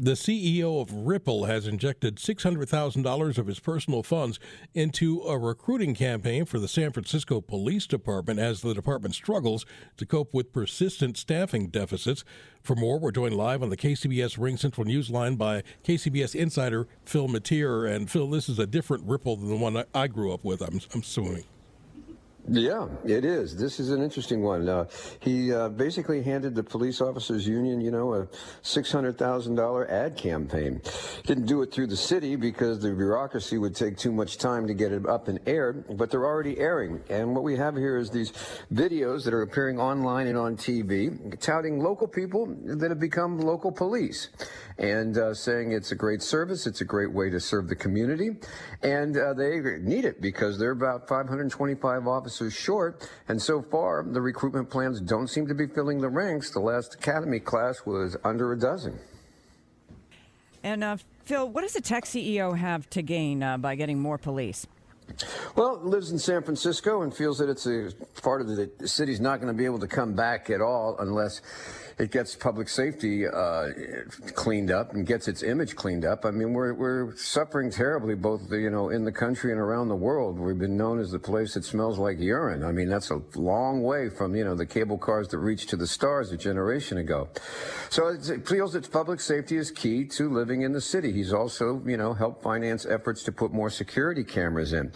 The CEO of Ripple has injected $600,000 of his personal funds into a recruiting campaign for the San Francisco Police Department as the department struggles to cope with persistent staffing deficits. For more, we're joined live on the KCBS RingCentral News line by KCBS insider Phil Matier. And Phil, this is a different Ripple than the one I grew up with, I'm, I'm assuming. Yeah, it is. This is an interesting one. Uh, he uh, basically handed the police officers union, you know, a $600,000 ad campaign. Didn't do it through the city because the bureaucracy would take too much time to get it up and aired, but they're already airing. And what we have here is these videos that are appearing online and on TV, touting local people that have become local police and uh, saying it's a great service, it's a great way to serve the community, and uh, they need it because there are about 525 officers short, and so far the recruitment plans don't seem to be filling the ranks. The last academy class was under a dozen. And uh, Phil, what does a tech CEO have to gain uh, by getting more police? Well, lives in San Francisco and feels that it's a part of the, city's not going to be able to come back at all unless it gets public safety uh, cleaned up and gets its image cleaned up. I mean, we're, we're suffering terribly, both you know in the country and around the world. We've been known as the place that smells like urine. I mean, that's a long way from you know the cable cars that reached to the stars a generation ago. So it feels that public safety is key to living in the city. He's also you know helped finance efforts to put more security cameras in.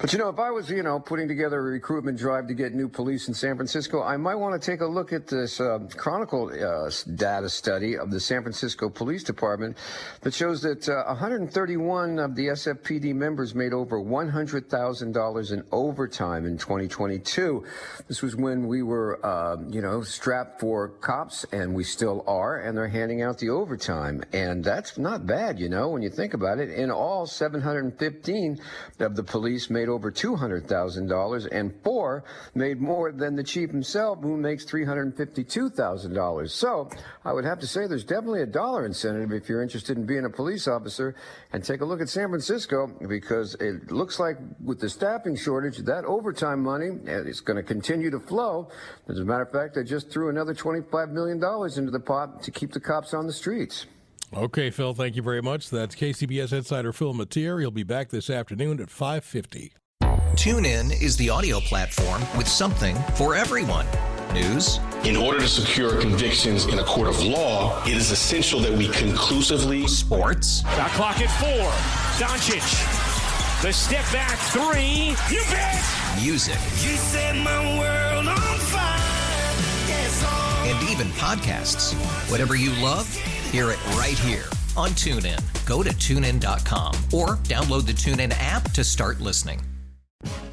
But you know, if I was you know putting together a recruitment drive to get new police in San Francisco, I might want to take a look at this uh, Chronicle uh, data study of the San Francisco Police Department that shows that uh, 131 of the SFPD members made over $100,000 in overtime in 2022. This was when we were, uh, you know, strapped for cops, and we still are, and they're handing out the overtime. And that's not bad, you know, when you think about it. In all, 715 of the police made over $200,000, and four made more than the chief himself, who makes $352,000. So I would have to say there's definitely a dollar incentive if you're interested in being a police officer. And take a look at San Francisco because it looks like with the staffing shortage, that overtime money eh, is going to continue to flow. As a matter of fact, they just threw another $25 million into the pot to keep the cops on the streets. Okay, Phil, thank you very much. That's KCBS insider Phil Matier. He'll be back this afternoon at 5:50. TuneIn is the audio platform with something for everyone. News. In order to secure convictions in a court of law, it is essential that we conclusively. Sports. Got clock at four. Doncic. The step back three. You bet. Music. You set my world on fire. Yes. And even podcasts. Whatever you love, hear it right here on TuneIn. Go to tunein.com or download the TuneIn app to start listening.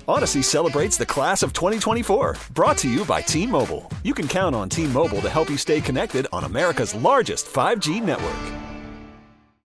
Audacy celebrates the class of 2024, brought to you by T Mobile. You can count on T Mobile to help you stay connected on America's largest 5G network.